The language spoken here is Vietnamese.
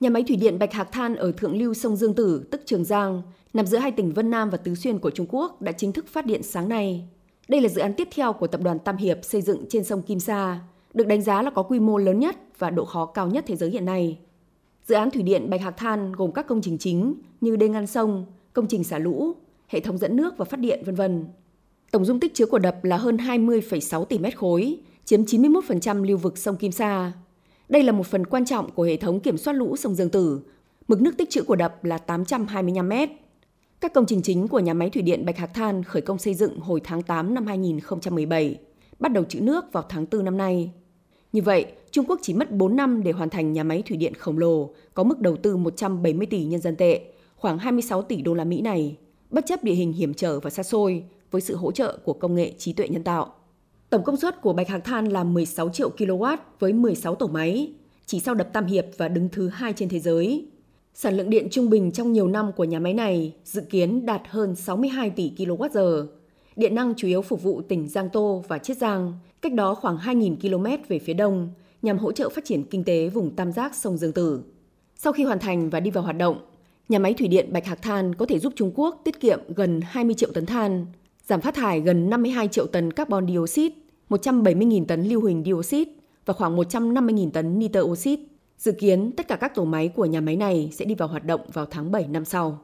Nhà máy thủy điện Bạch Hạc Than ở thượng lưu sông Dương Tử, tức Trường Giang, nằm giữa hai tỉnh Vân Nam và Tứ Xuyên của Trung Quốc đã chính thức phát điện sáng nay. Đây là dự án tiếp theo của tập đoàn Tam Hiệp xây dựng trên sông Kim Sa, được đánh giá là có quy mô lớn nhất và độ khó cao nhất thế giới hiện nay. Dự án thủy điện Bạch Hạc Than gồm các công trình chính như đê ngăn sông, công trình xả lũ, hệ thống dẫn nước và phát điện vân vân. Tổng dung tích chứa của đập là hơn 20,6 tỷ mét khối, chiếm 91% lưu vực sông Kim Sa. Đây là một phần quan trọng của hệ thống kiểm soát lũ sông Dương Tử. Mực nước tích trữ của đập là 825 mét. Các công trình chính của nhà máy thủy điện Bạch Hạc Than khởi công xây dựng hồi tháng 8 năm 2017, bắt đầu trữ nước vào tháng 4 năm nay. Như vậy, Trung Quốc chỉ mất 4 năm để hoàn thành nhà máy thủy điện khổng lồ có mức đầu tư 170 tỷ nhân dân tệ, khoảng 26 tỷ đô la Mỹ này, bất chấp địa hình hiểm trở và xa xôi với sự hỗ trợ của công nghệ trí tuệ nhân tạo. Tổng công suất của Bạch Hạc Than là 16 triệu kW với 16 tổ máy, chỉ sau đập Tam Hiệp và đứng thứ hai trên thế giới. Sản lượng điện trung bình trong nhiều năm của nhà máy này dự kiến đạt hơn 62 tỷ kWh. Điện năng chủ yếu phục vụ tỉnh Giang Tô và Chiết Giang, cách đó khoảng 2.000 km về phía đông, nhằm hỗ trợ phát triển kinh tế vùng tam giác sông Dương Tử. Sau khi hoàn thành và đi vào hoạt động, nhà máy thủy điện Bạch Hạc Than có thể giúp Trung Quốc tiết kiệm gần 20 triệu tấn than, giảm phát thải gần 52 triệu tấn carbon dioxide, 170.000 tấn lưu huỳnh dioxide và khoảng 150.000 tấn nitơ oxide. Dự kiến tất cả các tổ máy của nhà máy này sẽ đi vào hoạt động vào tháng 7 năm sau.